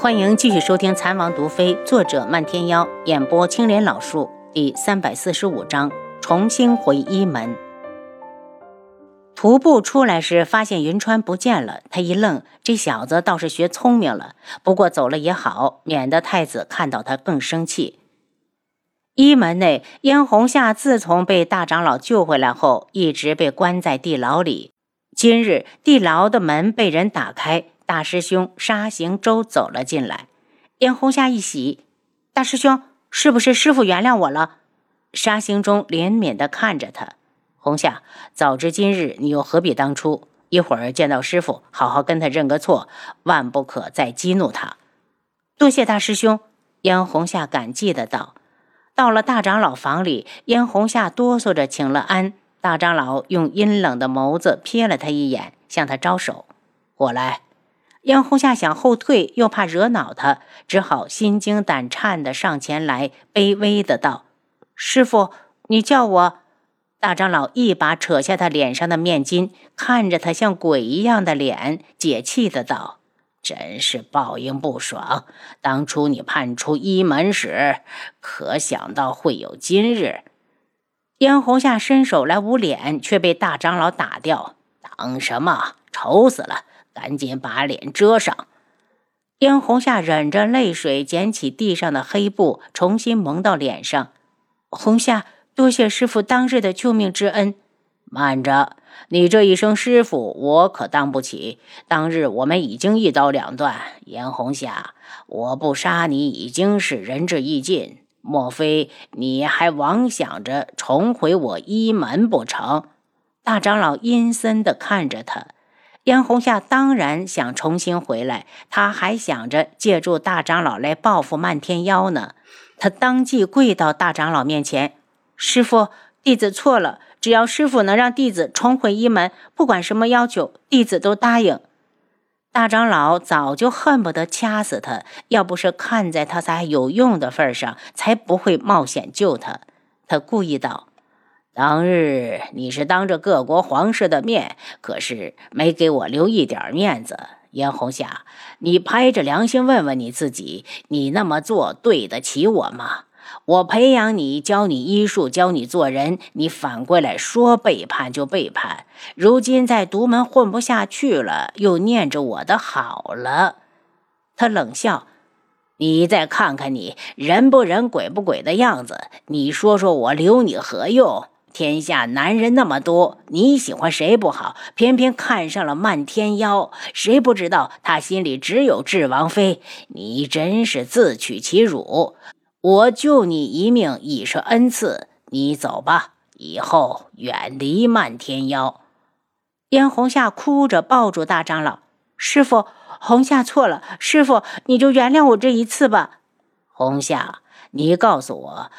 欢迎继续收听《残王毒妃》，作者漫天妖，演播青莲老树，第三百四十五章：重新回一门。徒步出来时，发现云川不见了，他一愣，这小子倒是学聪明了。不过走了也好，免得太子看到他更生气。一门内，燕红夏自从被大长老救回来后，一直被关在地牢里。今日地牢的门被人打开。大师兄沙行舟走了进来，燕红夏一喜，大师兄是不是师傅原谅我了？沙行舟怜悯地看着他，红夏，早知今日，你又何必当初？一会儿见到师傅，好好跟他认个错，万不可再激怒他。多谢大师兄，燕红夏感激的道。到了大长老房里，燕红夏哆嗦着请了安。大长老用阴冷的眸子瞥了他一眼，向他招手：“我来。”燕红夏想后退，又怕惹恼他，只好心惊胆颤地上前来，卑微的道：“师傅，你叫我……”大长老一把扯下他脸上的面巾，看着他像鬼一样的脸，解气的道：“真是报应不爽！当初你叛出一门时，可想到会有今日？”燕红夏伸手来捂脸，却被大长老打掉。当什么？丑死了！赶紧把脸遮上。燕红夏忍着泪水，捡起地上的黑布，重新蒙到脸上。红夏，多谢师傅当日的救命之恩。慢着，你这一声师傅，我可当不起。当日我们已经一刀两断。燕红夏，我不杀你已经是仁至义尽。莫非你还妄想着重回我一门不成？大长老阴森地看着他。燕红夏当然想重新回来，他还想着借助大长老来报复漫天妖呢。他当即跪到大长老面前：“师傅，弟子错了，只要师傅能让弟子重回一门，不管什么要求，弟子都答应。”大长老早就恨不得掐死他，要不是看在他才有用的份上，才不会冒险救他。他故意道。当日你是当着各国皇室的面，可是没给我留一点面子。燕红霞，你拍着良心问问你自己，你那么做对得起我吗？我培养你，教你医术，教你做人，你反过来说背叛就背叛。如今在独门混不下去了，又念着我的好了。他冷笑：“你再看看你人不人鬼不鬼的样子，你说说我留你何用？”天下男人那么多，你喜欢谁不好？偏偏看上了漫天妖，谁不知道他心里只有智王妃？你真是自取其辱！我救你一命已是恩赐，你走吧，以后远离漫天妖。燕红夏哭着抱住大长老：“师傅，红夏错了，师傅你就原谅我这一次吧。”红夏，你告诉我。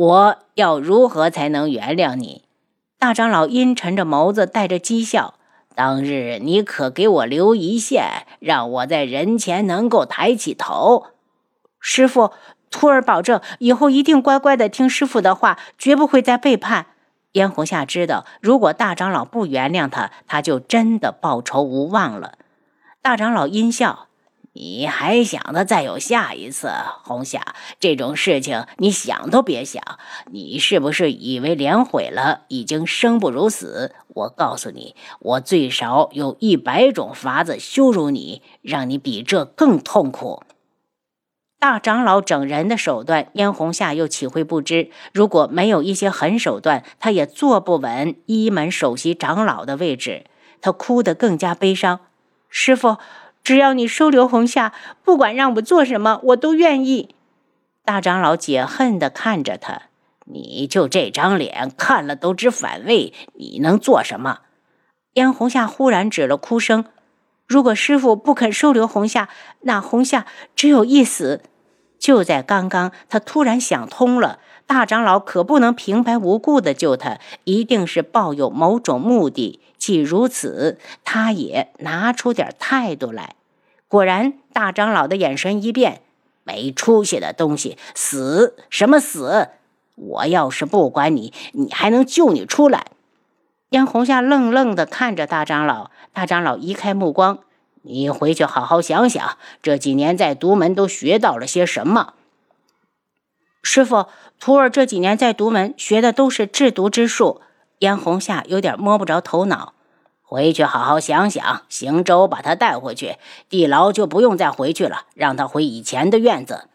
我要如何才能原谅你？大长老阴沉着眸子，带着讥笑。当日你可给我留一线，让我在人前能够抬起头。师傅，徒儿保证以后一定乖乖的听师傅的话，绝不会再背叛。燕红夏知道，如果大长老不原谅他，他就真的报仇无望了。大长老阴笑。你还想着再有下一次？红霞，这种事情你想都别想。你是不是以为脸毁了，已经生不如死？我告诉你，我最少有一百种法子羞辱你，让你比这更痛苦。大长老整人的手段，燕红夏又岂会不知？如果没有一些狠手段，他也坐不稳一门首席长老的位置。他哭得更加悲伤，师傅。只要你收留红夏，不管让我做什么，我都愿意。大长老解恨的看着他：“你就这张脸，看了都直反胃，你能做什么？”燕红夏忽然止了哭声：“如果师傅不肯收留红夏，那红夏只有一死。”就在刚刚，他突然想通了：大长老可不能平白无故的救他，一定是抱有某种目的。既如此，他也拿出点态度来。果然，大长老的眼神一变：“没出息的东西，死什么死？我要是不管你，你还能救你出来？”燕红夏愣愣地看着大长老，大长老移开目光：“你回去好好想想，这几年在独门都学到了些什么。师傅，徒儿这几年在独门学的都是制毒之术。燕红夏有点摸不着头脑。回去好好想想，行舟把他带回去，地牢就不用再回去了，让他回以前的院子。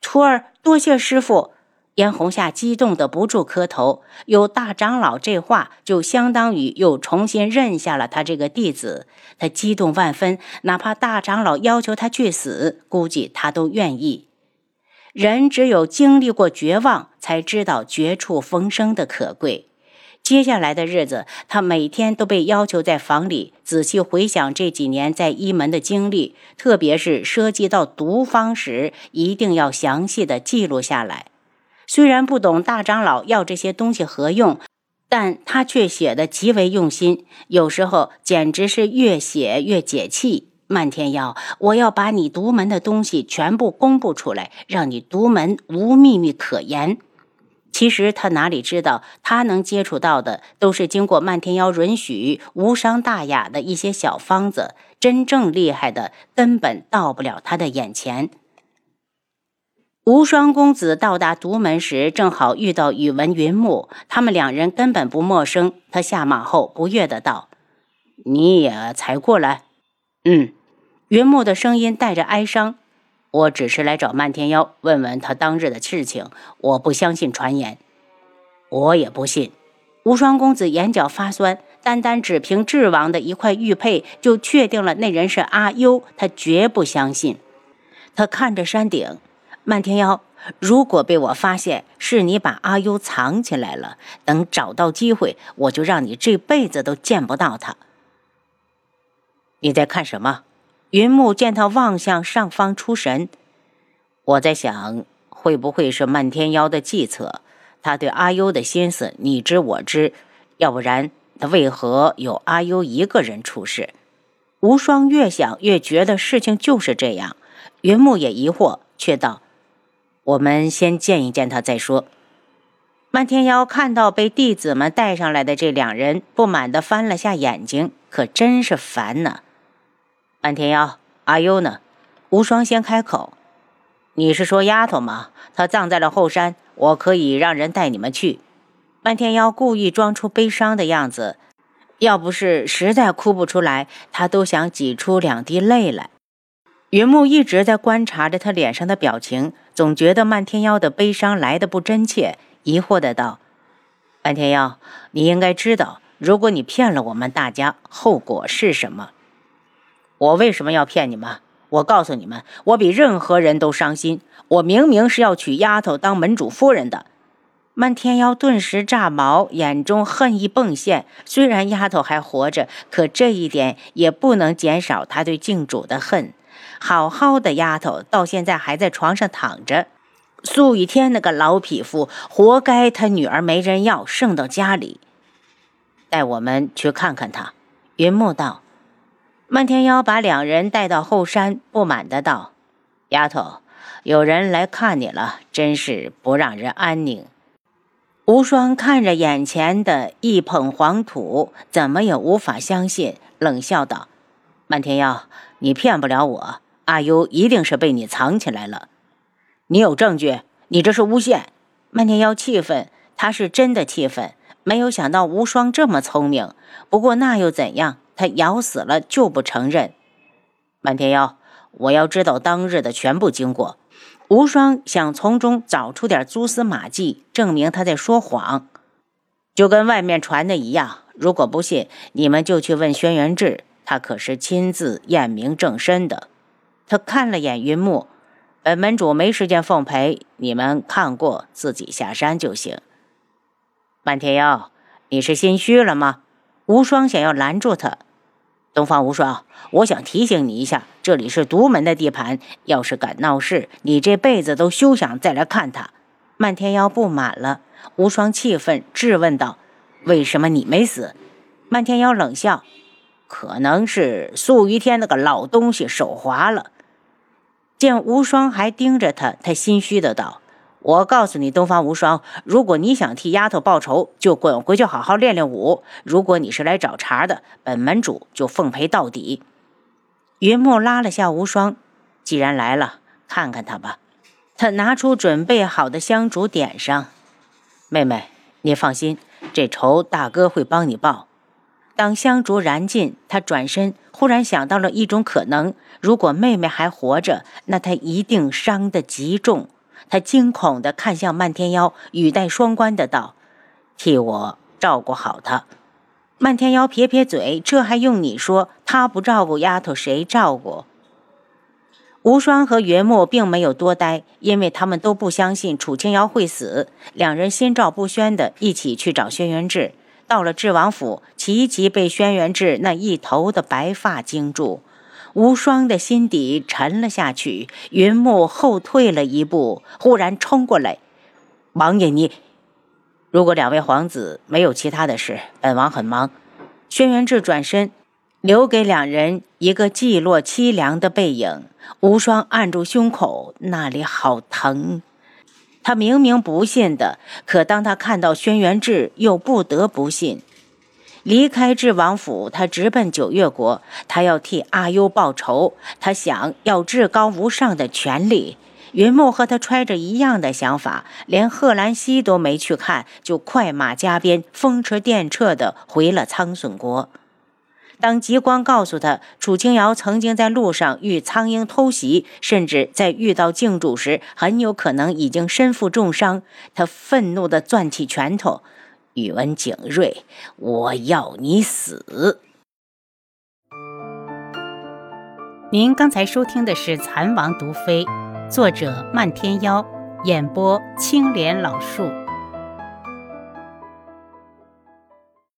徒儿多谢师傅。燕红夏激动的不住磕头，有大长老这话，就相当于又重新认下了他这个弟子。他激动万分，哪怕大长老要求他去死，估计他都愿意。人只有经历过绝望，才知道绝处逢生的可贵。接下来的日子，他每天都被要求在房里仔细回想这几年在医门的经历，特别是涉及到毒方时，一定要详细的记录下来。虽然不懂大长老要这些东西何用，但他却写得极为用心，有时候简直是越写越解气。漫天妖，我要把你独门的东西全部公布出来，让你独门无秘密可言。其实他哪里知道，他能接触到的都是经过漫天妖允许、无伤大雅的一些小方子，真正厉害的根本到不了他的眼前。无双公子到达独门时，正好遇到宇文云木，他们两人根本不陌生。他下马后不悦的道：“你也才过来？”“嗯。”云木的声音带着哀伤：“我只是来找漫天妖，问问他当日的事情。我不相信传言，我也不信。”无双公子眼角发酸，单单只凭智王的一块玉佩就确定了那人是阿优，他绝不相信。他看着山顶。漫天妖，如果被我发现是你把阿优藏起来了，等找到机会，我就让你这辈子都见不到他。你在看什么？云木见他望向上方出神，我在想，会不会是漫天妖的计策？他对阿优的心思你知我知，要不然他为何有阿优一个人出事？无双越想越觉得事情就是这样。云木也疑惑，却道。我们先见一见他再说。漫天妖看到被弟子们带上来的这两人，不满地翻了下眼睛，可真是烦呢。漫天妖，阿优呢？无双先开口：“你是说丫头吗？她葬在了后山，我可以让人带你们去。”漫天妖故意装出悲伤的样子，要不是实在哭不出来，他都想挤出两滴泪来。云木一直在观察着他脸上的表情，总觉得漫天妖的悲伤来得不真切，疑惑的道：“漫天妖，你应该知道，如果你骗了我们大家，后果是什么？我为什么要骗你们？我告诉你们，我比任何人都伤心。我明明是要娶丫头当门主夫人的。”漫天妖顿时炸毛，眼中恨意迸现。虽然丫头还活着，可这一点也不能减少他对靖主的恨。好好的丫头，到现在还在床上躺着。苏雨天那个老匹夫，活该他女儿没人要，剩到家里。带我们去看看他。云木道。漫天妖把两人带到后山，不满的道：“丫头，有人来看你了，真是不让人安宁。”无双看着眼前的一捧黄土，怎么也无法相信，冷笑道：“漫天妖，你骗不了我。”阿优一定是被你藏起来了，你有证据？你这是诬陷！漫天妖气愤，他是真的气愤，没有想到无双这么聪明。不过那又怎样？他咬死了就不承认。漫天妖，我要知道当日的全部经过。无双想从中找出点蛛丝马迹，证明他在说谎，就跟外面传的一样。如果不信，你们就去问轩辕志，他可是亲自验明正身的。他看了眼云木，本门主没时间奉陪，你们看过自己下山就行。漫天妖，你是心虚了吗？无双想要拦住他。东方无双，我想提醒你一下，这里是独门的地盘，要是敢闹事，你这辈子都休想再来看他。漫天妖不满了，无双气愤质问道：“为什么你没死？”漫天妖冷笑：“可能是素于天那个老东西手滑了。”见无双还盯着他，他心虚的道：“我告诉你，东方无双，如果你想替丫头报仇，就滚回去好好练练武；如果你是来找茬的，本门主就奉陪到底。”云木拉了下无双，既然来了，看看他吧。他拿出准备好的香烛，点上。妹妹，你放心，这仇大哥会帮你报。当香烛燃尽，他转身，忽然想到了一种可能：如果妹妹还活着，那他一定伤得极重。他惊恐地看向漫天妖，语带双关的道：“替我照顾好她。”漫天妖撇撇嘴：“这还用你说？他不照顾丫头，谁照顾？”无双和云木并没有多待，因为他们都不相信楚清瑶会死。两人心照不宣的一起去找轩辕志。到了智王府，齐齐被轩辕志那一头的白发惊住，无双的心底沉了下去。云木后退了一步，忽然冲过来：“王爷，你……”如果两位皇子没有其他的事，本王很忙。轩辕志转身，留给两人一个寂落凄凉的背影。无双按住胸口，那里好疼。他明明不信的，可当他看到轩辕志，又不得不信。离开智王府，他直奔九月国，他要替阿优报仇，他想要至高无上的权力。云木和他揣着一样的想法，连贺兰溪都没去看，就快马加鞭、风驰电掣地回了苍隼国。当极光告诉他楚清瑶曾经在路上遇苍鹰偷袭，甚至在遇到镜主时很有可能已经身负重伤，他愤怒地攥起拳头：“宇文景睿，我要你死！”您刚才收听的是《蚕王毒妃》。作者：漫天妖，演播：青莲老树。